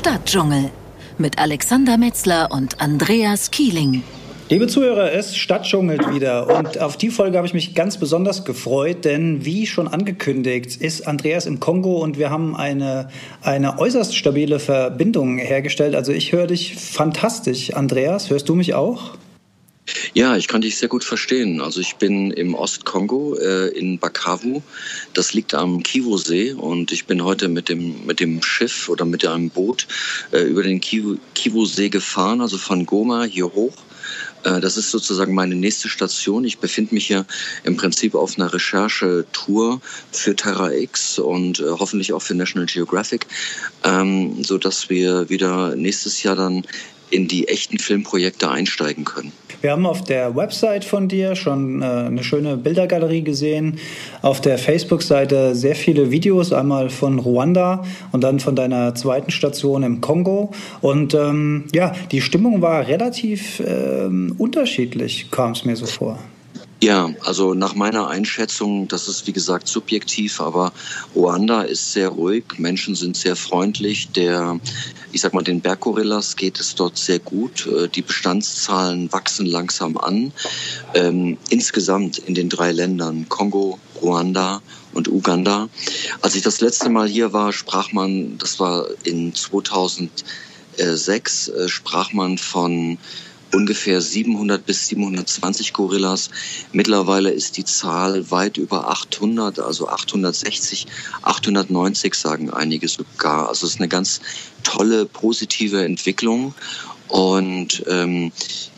Stadtdschungel mit Alexander Metzler und Andreas Kieling. Liebe Zuhörer, es stadtdschungelt wieder und auf die Folge habe ich mich ganz besonders gefreut, denn wie schon angekündigt ist Andreas im Kongo und wir haben eine, eine äußerst stabile Verbindung hergestellt. Also ich höre dich fantastisch, Andreas. Hörst du mich auch? Ja, ich kann dich sehr gut verstehen. Also ich bin im Ostkongo äh, in Bakavu. Das liegt am Kivu-See und ich bin heute mit dem mit dem Schiff oder mit einem Boot äh, über den Kivu-See gefahren, also von Goma hier hoch. Äh, das ist sozusagen meine nächste Station. Ich befinde mich hier im Prinzip auf einer Recherchetour für Terra X und äh, hoffentlich auch für National Geographic, ähm, so dass wir wieder nächstes Jahr dann in die echten Filmprojekte einsteigen können. Wir haben auf der Website von dir schon äh, eine schöne Bildergalerie gesehen, auf der Facebook-Seite sehr viele Videos, einmal von Ruanda und dann von deiner zweiten Station im Kongo. Und ähm, ja, die Stimmung war relativ ähm, unterschiedlich, kam es mir so vor. Ja, also nach meiner Einschätzung, das ist wie gesagt subjektiv, aber Ruanda ist sehr ruhig, Menschen sind sehr freundlich. Der, ich sag mal, den Berggorillas geht es dort sehr gut. Äh, die Bestandszahlen wachsen langsam an. Ähm, insgesamt in den drei Ländern Kongo, Ruanda und Uganda. Als ich das letzte Mal hier war, sprach man, das war in 2006, äh, sprach man von ungefähr 700 bis 720 Gorillas. Mittlerweile ist die Zahl weit über 800, also 860, 890 sagen einige sogar. Also es ist eine ganz tolle, positive Entwicklung. Und ähm,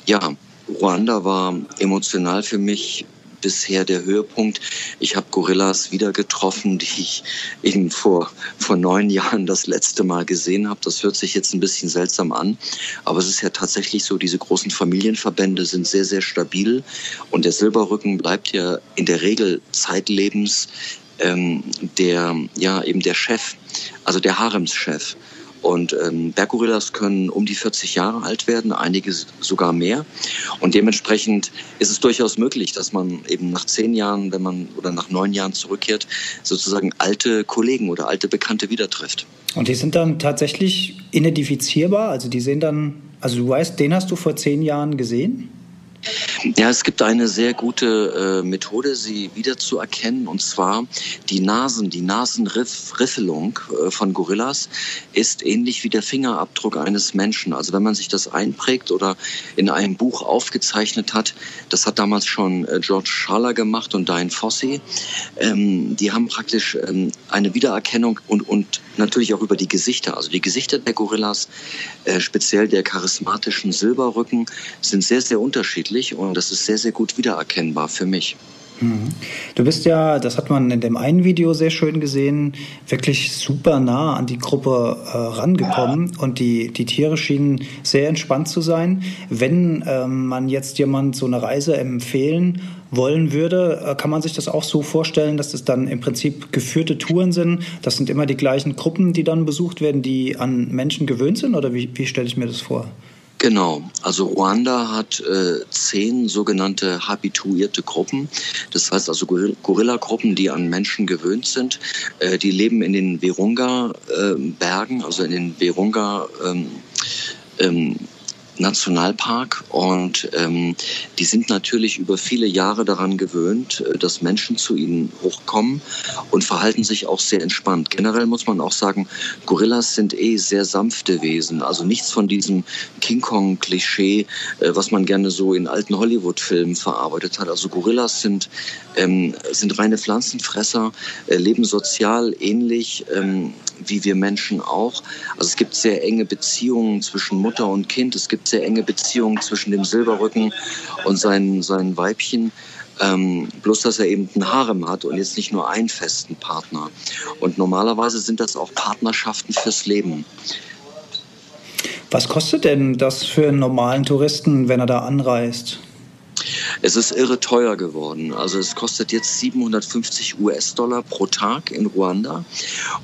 ja, Ruanda war emotional für mich bisher der Höhepunkt. Ich habe Gorillas wieder getroffen, die ich eben vor, vor neun Jahren das letzte Mal gesehen habe. Das hört sich jetzt ein bisschen seltsam an, aber es ist ja tatsächlich so, diese großen Familienverbände sind sehr, sehr stabil und der Silberrücken bleibt ja in der Regel zeitlebens ähm, der, ja, eben der Chef, also der Haremschef. Und ähm, Berggorillas können um die 40 Jahre alt werden, einige sogar mehr. Und dementsprechend ist es durchaus möglich, dass man eben nach zehn Jahren, wenn man oder nach neun Jahren zurückkehrt, sozusagen alte Kollegen oder alte Bekannte wieder trifft. Und die sind dann tatsächlich identifizierbar? Also die sehen dann, also du weißt, den hast du vor zehn Jahren gesehen? Ja, es gibt eine sehr gute äh, Methode, sie wiederzuerkennen, und zwar die Nasen, die Nasenriffelung äh, von Gorillas ist ähnlich wie der Fingerabdruck eines Menschen. Also wenn man sich das einprägt oder in einem Buch aufgezeichnet hat, das hat damals schon äh, George Schaller gemacht und Diane Fossey, ähm, die haben praktisch ähm, eine Wiedererkennung und, und natürlich auch über die Gesichter. Also die Gesichter der Gorillas, äh, speziell der charismatischen Silberrücken, sind sehr, sehr unterschiedlich und das ist sehr, sehr gut wiedererkennbar für mich. Mhm. Du bist ja, das hat man in dem einen Video sehr schön gesehen, wirklich super nah an die Gruppe äh, rangekommen und die, die Tiere schienen sehr entspannt zu sein. Wenn ähm, man jetzt jemand so eine Reise empfehlen wollen würde, äh, kann man sich das auch so vorstellen, dass das dann im Prinzip geführte Touren sind. Das sind immer die gleichen Gruppen, die dann besucht werden, die an Menschen gewöhnt sind oder wie, wie stelle ich mir das vor? Genau, also Ruanda hat äh, zehn sogenannte habituierte Gruppen. Das heißt also Gorilla-Gruppen, die an Menschen gewöhnt sind. Äh, die leben in den Virunga-Bergen, äh, also in den Virunga ähm, ähm, Nationalpark und ähm, die sind natürlich über viele Jahre daran gewöhnt, äh, dass Menschen zu ihnen hochkommen und verhalten sich auch sehr entspannt. Generell muss man auch sagen, Gorillas sind eh sehr sanfte Wesen, also nichts von diesem King Kong-Klischee, äh, was man gerne so in alten Hollywood-Filmen verarbeitet hat. Also Gorillas sind, ähm, sind reine Pflanzenfresser, äh, leben sozial ähnlich ähm, wie wir Menschen auch. Also es gibt sehr enge Beziehungen zwischen Mutter und Kind. Es gibt sehr enge Beziehungen zwischen dem Silberrücken und seinen, seinen Weibchen. Ähm, bloß, dass er eben einen Harem hat und jetzt nicht nur einen festen Partner. Und normalerweise sind das auch Partnerschaften fürs Leben. Was kostet denn das für einen normalen Touristen, wenn er da anreist? Es ist irre teuer geworden. Also es kostet jetzt 750 US-Dollar pro Tag in Ruanda.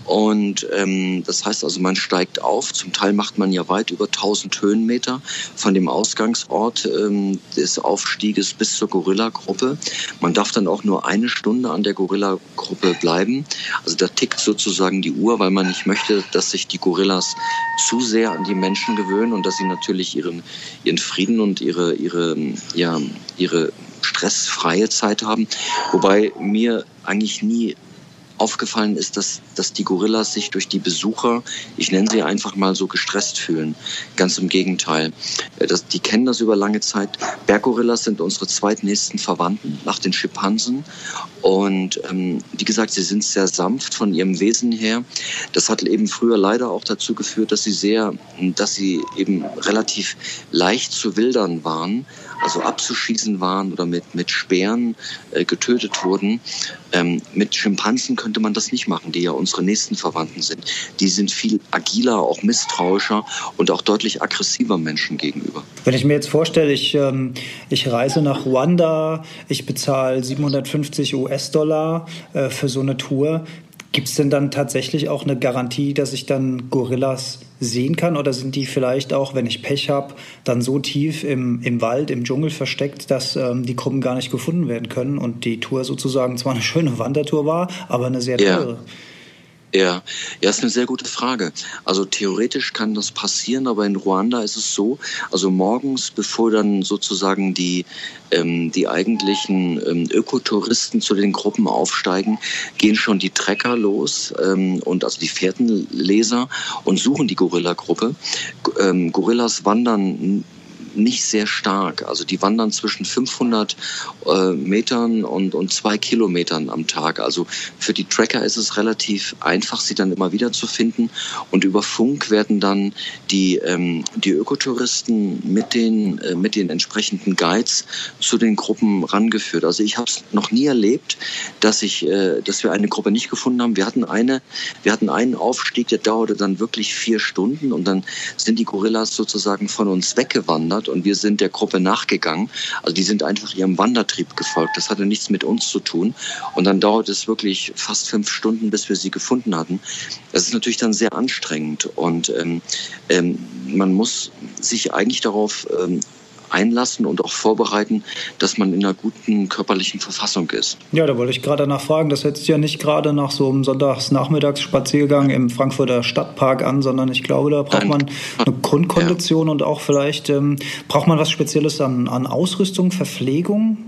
Und ähm, das heißt also, man steigt auf. Zum Teil macht man ja weit über 1000 Höhenmeter von dem Ausgangsort ähm, des Aufstieges bis zur Gorilla-Gruppe. Man darf dann auch nur eine Stunde an der Gorilla-Gruppe bleiben. Also da tickt sozusagen die Uhr, weil man nicht möchte, dass sich die Gorillas zu sehr an die Menschen gewöhnen und dass sie natürlich ihren, ihren Frieden und ihre, ihre, ja, ihre stressfreie Zeit haben. Wobei mir eigentlich nie aufgefallen ist, dass, dass die Gorillas sich durch die Besucher, ich nenne sie einfach mal so, gestresst fühlen. Ganz im Gegenteil. Äh, das, die kennen das über lange Zeit. Berggorillas sind unsere zweitnächsten Verwandten nach den Schimpansen. Und ähm, wie gesagt, sie sind sehr sanft von ihrem Wesen her. Das hat eben früher leider auch dazu geführt, dass sie sehr, dass sie eben relativ leicht zu wildern waren, also abzuschießen waren oder mit, mit Speeren äh, getötet wurden. Ähm, mit Schimpansen könnte man das nicht machen, die ja unsere nächsten Verwandten sind. Die sind viel agiler, auch misstrauischer und auch deutlich aggressiver Menschen gegenüber. Wenn ich mir jetzt vorstelle, ich, ähm, ich reise nach Ruanda, ich bezahle 750 US-Dollar äh, für so eine Tour, Gibt es denn dann tatsächlich auch eine Garantie, dass ich dann Gorillas sehen kann? Oder sind die vielleicht auch, wenn ich Pech habe, dann so tief im, im Wald, im Dschungel versteckt, dass ähm, die Gruppen gar nicht gefunden werden können und die Tour sozusagen zwar eine schöne Wandertour war, aber eine sehr teure? Ja. Ja, ja, ist eine sehr gute Frage. Also theoretisch kann das passieren, aber in Ruanda ist es so, also morgens, bevor dann sozusagen die, ähm, die eigentlichen ähm, Ökotouristen zu den Gruppen aufsteigen, gehen schon die Trecker los ähm, und also die Fährtenleser und suchen die Gorilla-Gruppe. Ähm, Gorillas wandern nicht sehr stark. Also die wandern zwischen 500 äh, Metern und, und zwei Kilometern am Tag. Also für die Tracker ist es relativ einfach, sie dann immer wieder zu finden. Und über Funk werden dann die, ähm, die Ökotouristen mit den, äh, mit den entsprechenden Guides zu den Gruppen rangeführt. Also ich habe es noch nie erlebt, dass, ich, äh, dass wir eine Gruppe nicht gefunden haben. Wir hatten, eine, wir hatten einen Aufstieg, der dauerte dann wirklich vier Stunden und dann sind die Gorillas sozusagen von uns weggewandert und wir sind der Gruppe nachgegangen. Also die sind einfach ihrem Wandertrieb gefolgt. Das hatte nichts mit uns zu tun. Und dann dauert es wirklich fast fünf Stunden, bis wir sie gefunden hatten. Das ist natürlich dann sehr anstrengend und ähm, ähm, man muss sich eigentlich darauf ähm, einlassen und auch vorbereiten, dass man in einer guten körperlichen Verfassung ist. Ja, da wollte ich gerade nachfragen. Das hört sich ja nicht gerade nach so einem Sonntagsnachmittagsspaziergang im Frankfurter Stadtpark an, sondern ich glaube, da braucht man eine Grundkondition ja. und auch vielleicht ähm, braucht man was Spezielles an, an Ausrüstung, Verpflegung.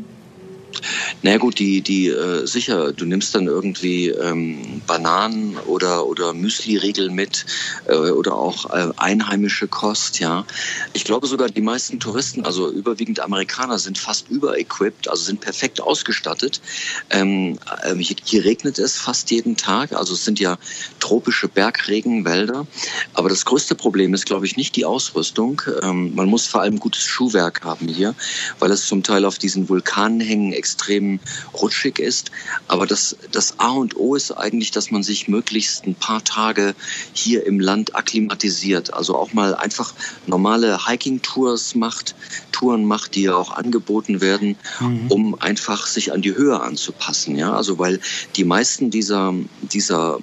Na gut, die, die äh, sicher, du nimmst dann irgendwie ähm, Bananen oder, oder Müsli-Riegel mit äh, oder auch äh, einheimische Kost, ja. Ich glaube sogar, die meisten Touristen, also überwiegend Amerikaner, sind fast überequipped, also sind perfekt ausgestattet. Ähm, äh, hier, hier regnet es fast jeden Tag, also es sind ja tropische Bergregenwälder. Aber das größte Problem ist, glaube ich, nicht die Ausrüstung. Ähm, man muss vor allem gutes Schuhwerk haben hier, weil es zum Teil auf diesen Vulkanen hängen, extrem rutschig ist. Aber das, das A und O ist eigentlich, dass man sich möglichst ein paar Tage hier im Land akklimatisiert. Also auch mal einfach normale Hiking-Tours macht, Touren macht, die ja auch angeboten werden, mhm. um einfach sich an die Höhe anzupassen. Ja, also weil die meisten dieser, dieser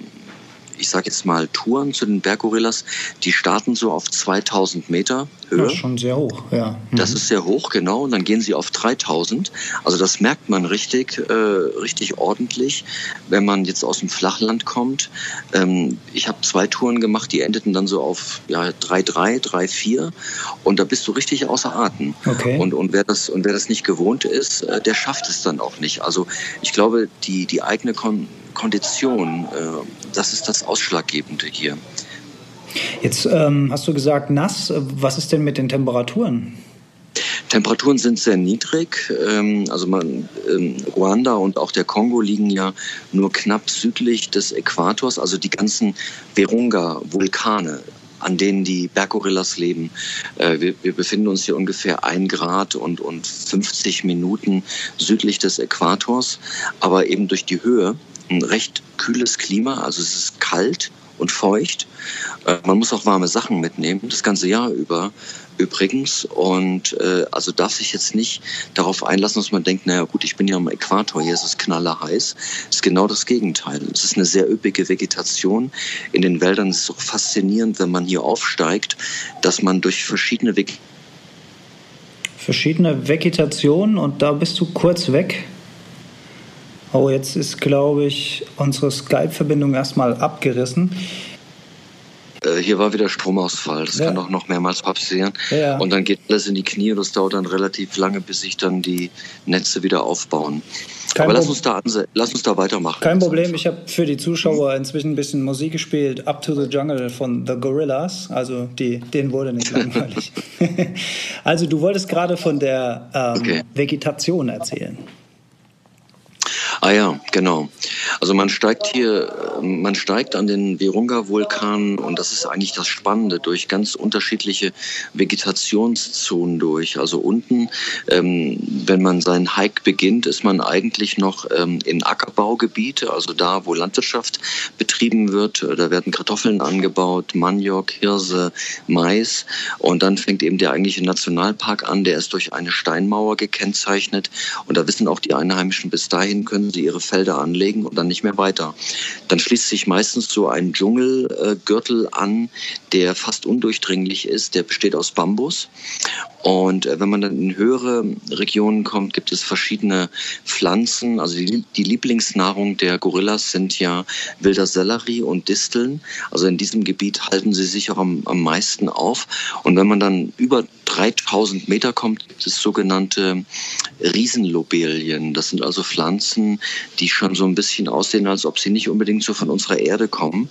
ich sage jetzt mal, Touren zu den Berggorillas, die starten so auf 2000 Meter Höhe. Das ist schon sehr hoch, ja. Mhm. Das ist sehr hoch, genau. Und dann gehen sie auf 3000. Also das merkt man richtig, äh, richtig ordentlich, wenn man jetzt aus dem Flachland kommt. Ähm, ich habe zwei Touren gemacht, die endeten dann so auf ja, 3,3, 3,4. Und da bist du richtig außer Atem. Okay. Und, und, wer das, und wer das nicht gewohnt ist, äh, der schafft es dann auch nicht. Also ich glaube, die, die eigene Kon Kondition, äh, das ist das Ausschlaggebende hier. Jetzt ähm, hast du gesagt nass. Was ist denn mit den Temperaturen? Temperaturen sind sehr niedrig. Ähm, also man, ähm, Ruanda und auch der Kongo liegen ja nur knapp südlich des Äquators. Also die ganzen Virunga-Vulkane an denen die Berggorillas leben. Äh, wir, wir, befinden uns hier ungefähr ein Grad und, und 50 Minuten südlich des Äquators, aber eben durch die Höhe ein recht kühles Klima. Also es ist kalt und feucht. Äh, man muss auch warme Sachen mitnehmen, das ganze Jahr über übrigens. Und äh, also darf sich jetzt nicht darauf einlassen, dass man denkt, naja gut, ich bin ja am Äquator, hier ist es knallerheiß. Das ist genau das Gegenteil. Es ist eine sehr üppige Vegetation. In den Wäldern ist es auch faszinierend, wenn man hier aufsteigt, dass man durch verschiedene Veg verschiedene Vegetationen und da bist du kurz weg. Oh, jetzt ist, glaube ich, unsere Skype-Verbindung erstmal abgerissen. Äh, hier war wieder Stromausfall. Das ja. kann auch noch mehrmals passieren. Ja. Und dann geht alles in die Knie und das dauert dann relativ lange, bis sich dann die Netze wieder aufbauen. Kein Aber lass uns, da lass uns da weitermachen. Kein Problem. Ich habe für die Zuschauer inzwischen ein bisschen Musik gespielt. Up to the Jungle von The Gorillas. Also die, denen wurde nicht langweilig. also du wolltest gerade von der ähm, okay. Vegetation erzählen. Ah ja, genau. Also man steigt hier, man steigt an den Virunga-Vulkan und das ist eigentlich das Spannende, durch ganz unterschiedliche Vegetationszonen durch. Also unten, ähm, wenn man seinen Hike beginnt, ist man eigentlich noch ähm, in Ackerbaugebiete, also da, wo Landwirtschaft betrieben wird. Da werden Kartoffeln angebaut, Maniok, Hirse, Mais und dann fängt eben der eigentliche Nationalpark an, der ist durch eine Steinmauer gekennzeichnet und da wissen auch die Einheimischen bis dahin können sie ihre Felder anlegen und dann nicht mehr weiter. Dann schließt sich meistens so ein Dschungelgürtel an, der fast undurchdringlich ist. Der besteht aus Bambus. Und äh, wenn man dann in höhere Regionen kommt, gibt es verschiedene Pflanzen. Also die, die Lieblingsnahrung der Gorillas sind ja wilder Sellerie und Disteln. Also in diesem Gebiet halten sie sich auch am, am meisten auf. Und wenn man dann über 3000 Meter kommt, gibt es sogenannte Riesenlobelien. Das sind also Pflanzen, die schon so ein bisschen aussehen, als ob sie nicht unbedingt so von unserer Erde kommen.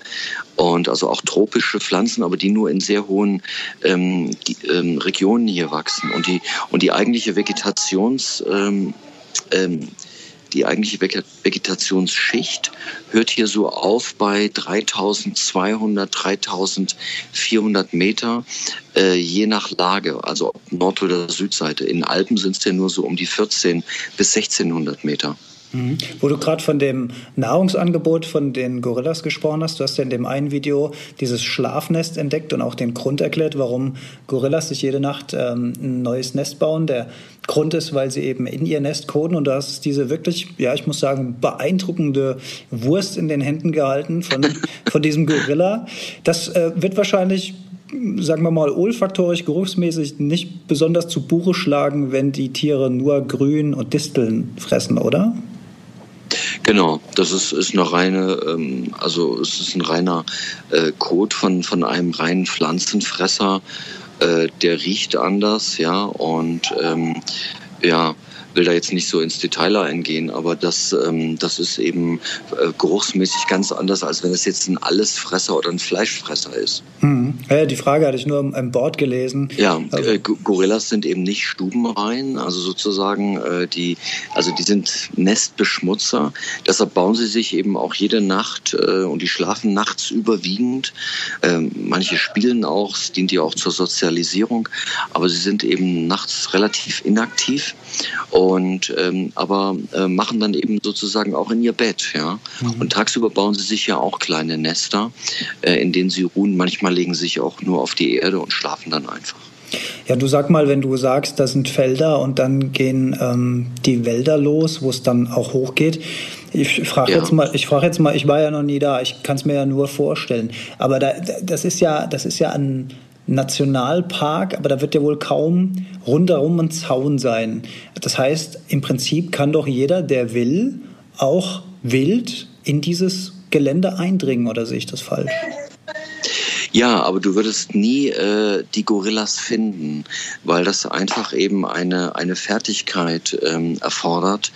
Und also auch tropische Pflanzen, aber die nur in sehr hohen ähm, die, ähm, Regionen hier wachsen. Und die, und die eigentliche Vegetations, ähm, ähm, die eigentliche Vegetationsschicht hört hier so auf bei 3200, 3400 Meter, äh, je nach Lage, also Nord- oder Südseite. In Alpen sind es ja nur so um die 14 bis 1600 Meter. Mhm. Wo du gerade von dem Nahrungsangebot von den Gorillas gesprochen hast, du hast ja in dem einen Video dieses Schlafnest entdeckt und auch den Grund erklärt, warum Gorillas sich jede Nacht ähm, ein neues Nest bauen. Der Grund ist, weil sie eben in ihr Nest koden und du hast diese wirklich, ja, ich muss sagen, beeindruckende Wurst in den Händen gehalten von, von diesem Gorilla. Das äh, wird wahrscheinlich sagen wir mal, olfaktorisch, geruchsmäßig nicht besonders zu Buche schlagen, wenn die Tiere nur Grün und Disteln fressen, oder? Genau, das ist, ist eine reine, ähm, also es ist ein reiner äh, Kot von, von einem reinen Pflanzenfresser. Äh, der riecht anders, ja, und ähm, ja, will da jetzt nicht so ins Detail eingehen, aber das, ähm, das ist eben äh, geruchsmäßig ganz anders, als wenn es jetzt ein Allesfresser oder ein Fleischfresser ist. Mhm. Ja, die Frage hatte ich nur im Bord gelesen. Ja, also. äh, Gorillas sind eben nicht stubenrein, also sozusagen äh, die, also die sind Nestbeschmutzer. Deshalb bauen sie sich eben auch jede Nacht äh, und die schlafen nachts überwiegend. Ähm, manche spielen auch, es dient ja auch zur Sozialisierung, aber sie sind eben nachts relativ inaktiv. Und ähm, aber äh, machen dann eben sozusagen auch in ihr Bett, ja. Mhm. Und tagsüber bauen sie sich ja auch kleine Nester, äh, in denen sie ruhen. Manchmal legen sie sich auch nur auf die Erde und schlafen dann einfach. Ja, du sag mal, wenn du sagst, das sind Felder und dann gehen ähm, die Wälder los, wo es dann auch hochgeht. Ich frage ja. jetzt mal, ich frage jetzt mal, ich war ja noch nie da, ich kann es mir ja nur vorstellen. Aber da, das ist ja, das ist ja ein Nationalpark, aber da wird ja wohl kaum rundherum ein Zaun sein. Das heißt, im Prinzip kann doch jeder, der will, auch wild in dieses Gelände eindringen, oder sehe ich das falsch? Ja, aber du würdest nie äh, die Gorillas finden, weil das einfach eben eine, eine Fertigkeit ähm, erfordert.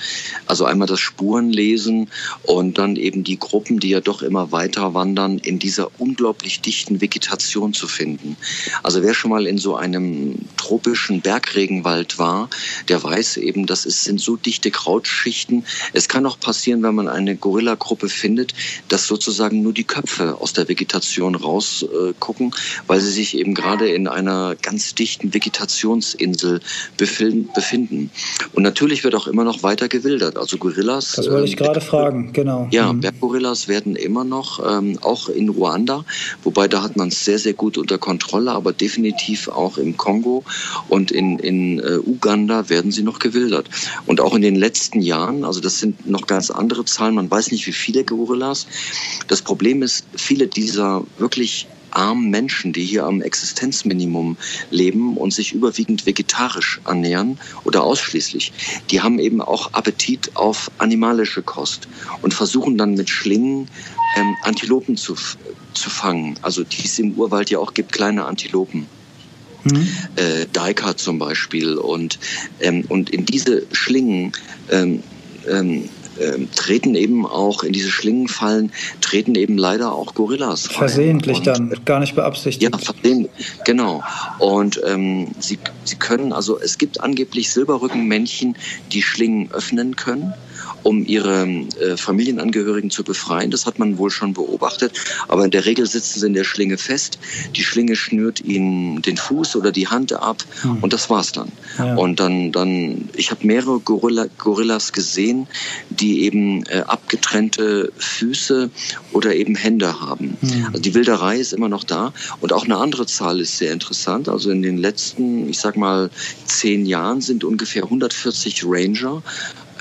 Also einmal das Spurenlesen und dann eben die Gruppen, die ja doch immer weiter wandern, in dieser unglaublich dichten Vegetation zu finden. Also wer schon mal in so einem tropischen Bergregenwald war, der weiß eben, das ist, sind so dichte Krautschichten. Es kann auch passieren, wenn man eine Gorillagruppe findet, dass sozusagen nur die Köpfe aus der Vegetation raus äh, äh, gucken, weil sie sich eben gerade in einer ganz dichten Vegetationsinsel befinden. Und natürlich wird auch immer noch weiter gewildert. Also Gorillas. Das wollte ich äh, gerade fragen, genau. Ja, mhm. Berggorillas werden immer noch, ähm, auch in Ruanda, wobei da hat man es sehr, sehr gut unter Kontrolle, aber definitiv auch im Kongo und in, in äh, Uganda werden sie noch gewildert. Und auch in den letzten Jahren, also das sind noch ganz andere Zahlen, man weiß nicht, wie viele Gorillas. Das Problem ist, viele dieser wirklich armen Menschen, die hier am Existenzminimum leben und sich überwiegend vegetarisch ernähren oder ausschließlich, die haben eben auch Appetit auf animalische Kost und versuchen dann mit Schlingen ähm, Antilopen zu, zu fangen. Also die es im Urwald ja auch gibt, kleine Antilopen. Mhm. Äh, Daika zum Beispiel. Und, ähm, und in diese Schlingen ähm, ähm, ähm, treten eben auch in diese Schlingenfallen, treten eben leider auch Gorillas. Versehentlich und, dann, gar nicht beabsichtigt. Ja, versehentlich, genau. Und ähm, sie, sie können, also es gibt angeblich Silberrückenmännchen, die Schlingen öffnen können um ihre äh, Familienangehörigen zu befreien. Das hat man wohl schon beobachtet. Aber in der Regel sitzen sie in der Schlinge fest. Die Schlinge schnürt ihnen den Fuß oder die Hand ab hm. und das war's dann. Ja. Und dann, dann, ich habe mehrere Gorilla, Gorillas gesehen, die eben äh, abgetrennte Füße oder eben Hände haben. Hm. Also die Wilderei ist immer noch da. Und auch eine andere Zahl ist sehr interessant. Also in den letzten, ich sag mal, zehn Jahren sind ungefähr 140 Ranger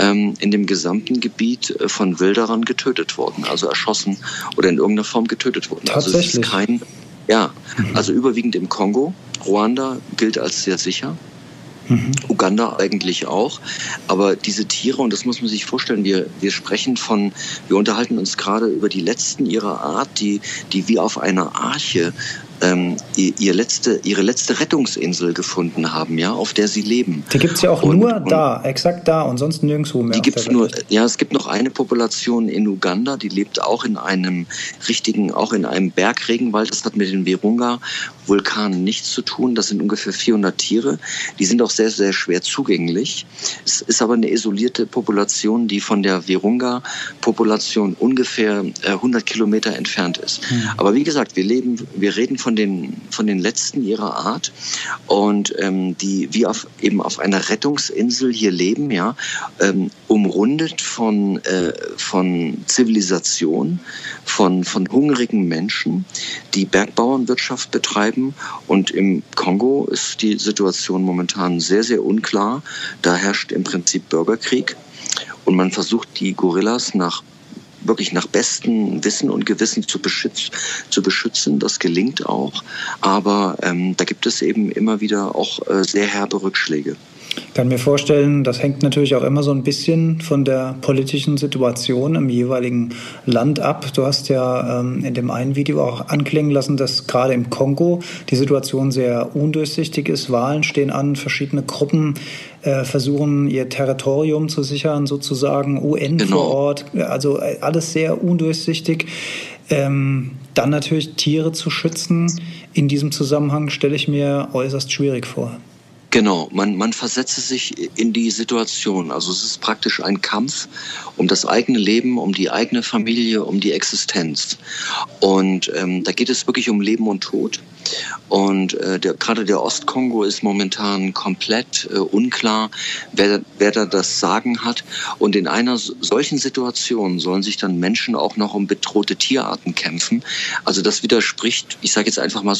ähm, in dem gesamten Gebiet äh, von Wilderern getötet worden, also erschossen oder in irgendeiner Form getötet worden. Also es ist kein, ja, mhm. also überwiegend im Kongo. Ruanda gilt als sehr sicher. Mhm. Uganda eigentlich auch. Aber diese Tiere, und das muss man sich vorstellen, wir, wir sprechen von, wir unterhalten uns gerade über die letzten ihrer Art, die, die wie auf einer Arche ähm, ihr letzte, ihre letzte Rettungsinsel gefunden haben, ja, auf der sie leben. Die gibt es ja auch und, nur da, exakt da und sonst nirgendwo mehr. Die gibt's nur, ja, es gibt noch eine Population in Uganda, die lebt auch in einem richtigen, auch in einem Bergregenwald. Das hat mit den Virunga-Vulkanen nichts zu tun. Das sind ungefähr 400 Tiere. Die sind auch sehr, sehr schwer zugänglich. Es ist aber eine isolierte Population, die von der Virunga-Population ungefähr 100 äh, Kilometer entfernt ist. Hm. Aber wie gesagt, wir leben, wir reden von von den, von den letzten ihrer Art und ähm, die wie auf, eben auf einer Rettungsinsel hier leben, ja, ähm, umrundet von, äh, von Zivilisation, von, von hungrigen Menschen, die Bergbauernwirtschaft betreiben. Und im Kongo ist die Situation momentan sehr, sehr unklar. Da herrscht im Prinzip Bürgerkrieg. Und man versucht, die Gorillas nach wirklich nach bestem Wissen und Gewissen zu, beschütz, zu beschützen. Das gelingt auch. Aber ähm, da gibt es eben immer wieder auch äh, sehr herbe Rückschläge. Ich kann mir vorstellen, das hängt natürlich auch immer so ein bisschen von der politischen Situation im jeweiligen Land ab. Du hast ja ähm, in dem einen Video auch anklingen lassen, dass gerade im Kongo die Situation sehr undurchsichtig ist. Wahlen stehen an, verschiedene Gruppen äh, versuchen ihr Territorium zu sichern, sozusagen UN genau. vor Ort. Also äh, alles sehr undurchsichtig. Ähm, dann natürlich Tiere zu schützen. In diesem Zusammenhang stelle ich mir äußerst schwierig vor. Genau, man, man versetze sich in die Situation. Also es ist praktisch ein Kampf um das eigene Leben, um die eigene Familie, um die Existenz. Und ähm, da geht es wirklich um Leben und Tod. Und äh, der, gerade der Ostkongo ist momentan komplett äh, unklar, wer, wer da das Sagen hat. Und in einer solchen Situation sollen sich dann Menschen auch noch um bedrohte Tierarten kämpfen. Also das widerspricht, ich sage jetzt einfach mal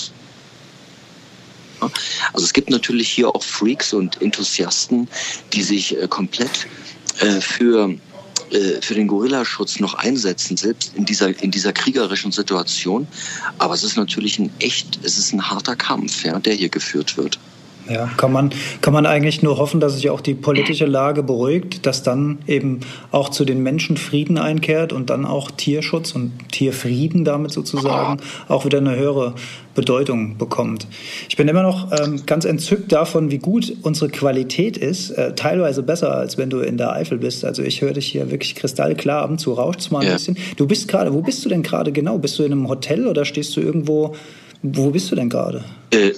also es gibt natürlich hier auch Freaks und Enthusiasten, die sich äh, komplett äh, für äh, für den Gorillaschutz noch einsetzen, selbst in dieser, in dieser kriegerischen Situation. Aber es ist natürlich ein echt, es ist ein harter Kampf, ja, der hier geführt wird. Ja, kann man, kann man eigentlich nur hoffen, dass sich auch die politische Lage beruhigt, dass dann eben auch zu den Menschen Frieden einkehrt und dann auch Tierschutz und Tierfrieden damit sozusagen auch wieder eine höhere Bedeutung bekommt. Ich bin immer noch ähm, ganz entzückt davon, wie gut unsere Qualität ist, äh, teilweise besser, als wenn du in der Eifel bist. Also ich höre dich hier wirklich kristallklar, ab und zu rauscht es mal ein ja. bisschen. Du bist gerade, wo bist du denn gerade genau? Bist du in einem Hotel oder stehst du irgendwo Wo bist du denn gerade? Äh,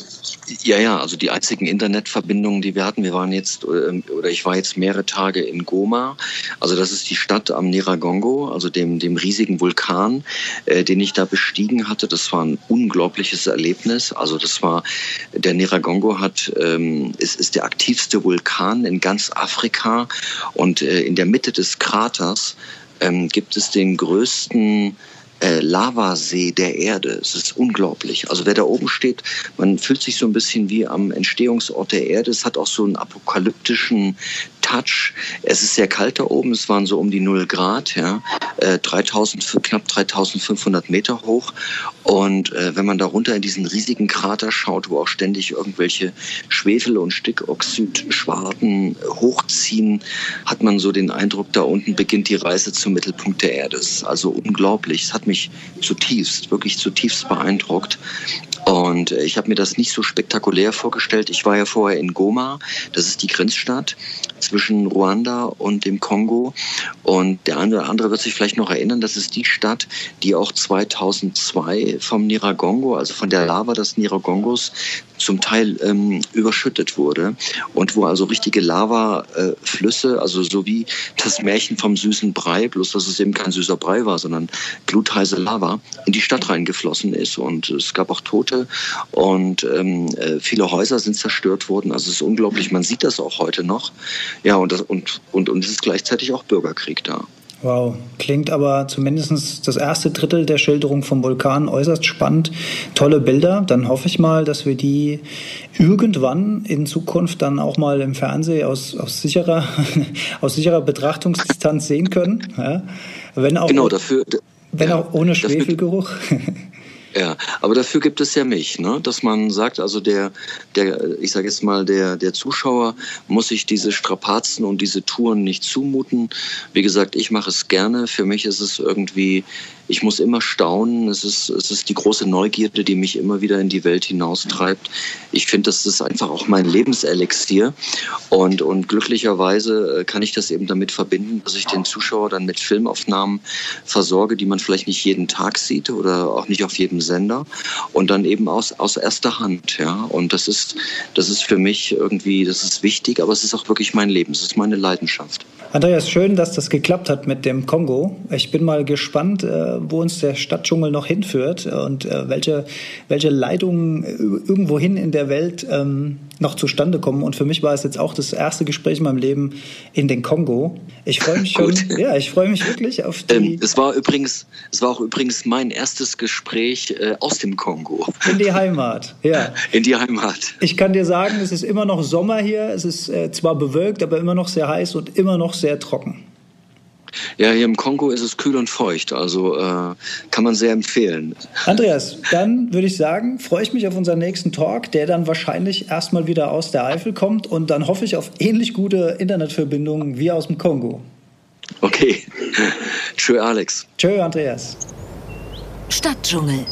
ja, ja, also die einzigen Internetverbindungen, die wir hatten, wir waren jetzt, äh, oder ich war jetzt mehrere Tage in Goma. Also das ist die Stadt am Niragongo, also dem, dem riesigen Vulkan, äh, den ich da bestiegen hatte. Das war ein unglaubliches Erlebnis. Also das war, der Niragongo hat, ähm, ist, ist der aktivste Vulkan in ganz Afrika und äh, in der Mitte des Kraters ähm, gibt es den größten äh, Lavasee der Erde. Es ist unglaublich. Also wer da oben steht, man fühlt sich so ein bisschen wie am Entstehungsort der Erde. Es hat auch so einen apokalyptischen Touch. Es ist sehr kalt da oben. Es waren so um die 0 Grad, ja, äh, 3000, knapp 3500 Meter hoch. Und äh, wenn man da runter in diesen riesigen Krater schaut, wo auch ständig irgendwelche Schwefel- und Stickoxidschwarten hochziehen, hat man so den Eindruck, da unten beginnt die Reise zum Mittelpunkt der Erde. Es ist also unglaublich. Es hat mich zutiefst, wirklich zutiefst beeindruckt. Und äh, ich habe mir das nicht so spektakulär vorgestellt. Ich war ja vorher in Goma, das ist die Grenzstadt zwischen Ruanda und dem Kongo. Und der eine oder andere wird sich vielleicht noch erinnern, das ist die Stadt, die auch 2002 vom Niragongo, also von der Lava des Niragongos, zum Teil ähm, überschüttet wurde und wo also richtige Lavaflüsse, also so wie das Märchen vom süßen Brei, bloß dass es eben kein süßer Brei war, sondern glutheiße Lava, in die Stadt reingeflossen ist und es gab auch Tote und ähm, äh, viele Häuser sind zerstört worden. Also es ist unglaublich, man sieht das auch heute noch. Ja, und, das, und, und, und es ist gleichzeitig auch Bürgerkrieg da. Wow, klingt aber zumindest das erste Drittel der Schilderung vom Vulkan äußerst spannend. Tolle Bilder. Dann hoffe ich mal, dass wir die irgendwann in Zukunft dann auch mal im Fernsehen aus, aus, sicherer, aus sicherer Betrachtungsdistanz sehen können. Ja? Wenn auch, genau, dafür. Wenn ja, auch ohne Schwefelgeruch. Ja, aber dafür gibt es ja mich, ne? dass man sagt, also der, der, ich sage jetzt mal, der, der Zuschauer muss sich diese Strapazen und diese Touren nicht zumuten. Wie gesagt, ich mache es gerne. Für mich ist es irgendwie ich muss immer staunen. Es ist, es ist die große Neugierde, die mich immer wieder in die Welt hinaustreibt. Ich finde, das ist einfach auch mein Lebenselixier. Und, und glücklicherweise äh, kann ich das eben damit verbinden, dass ich den Zuschauer dann mit Filmaufnahmen versorge, die man vielleicht nicht jeden Tag sieht oder auch nicht auf jedem Sender. Und dann eben aus, aus erster Hand. Ja? Und das ist, das ist für mich irgendwie, das ist wichtig, aber es ist auch wirklich mein Leben. Es ist meine Leidenschaft. Andreas, schön, dass das geklappt hat mit dem Kongo. Ich bin mal gespannt, äh, wo uns der Stadtdschungel noch hinführt und äh, welche, welche Leitungen irgendwohin in der Welt ähm, noch zustande kommen. Und für mich war es jetzt auch das erste Gespräch in meinem Leben in den Kongo. Ich freue mich schon, ja, ich freue mich wirklich auf die. Ähm, es war übrigens, es war auch übrigens mein erstes Gespräch äh, aus dem Kongo. In die Heimat, ja. In die Heimat. Ich kann dir sagen, es ist immer noch Sommer hier. Es ist äh, zwar bewölkt, aber immer noch sehr heiß und immer noch sehr trocken. Ja, hier im Kongo ist es kühl und feucht, also äh, kann man sehr empfehlen. Andreas, dann würde ich sagen, freue ich mich auf unseren nächsten Talk, der dann wahrscheinlich erstmal wieder aus der Eifel kommt und dann hoffe ich auf ähnlich gute Internetverbindungen wie aus dem Kongo. Okay. Tschö, Alex. Tschö, Andreas. Stadtdschungel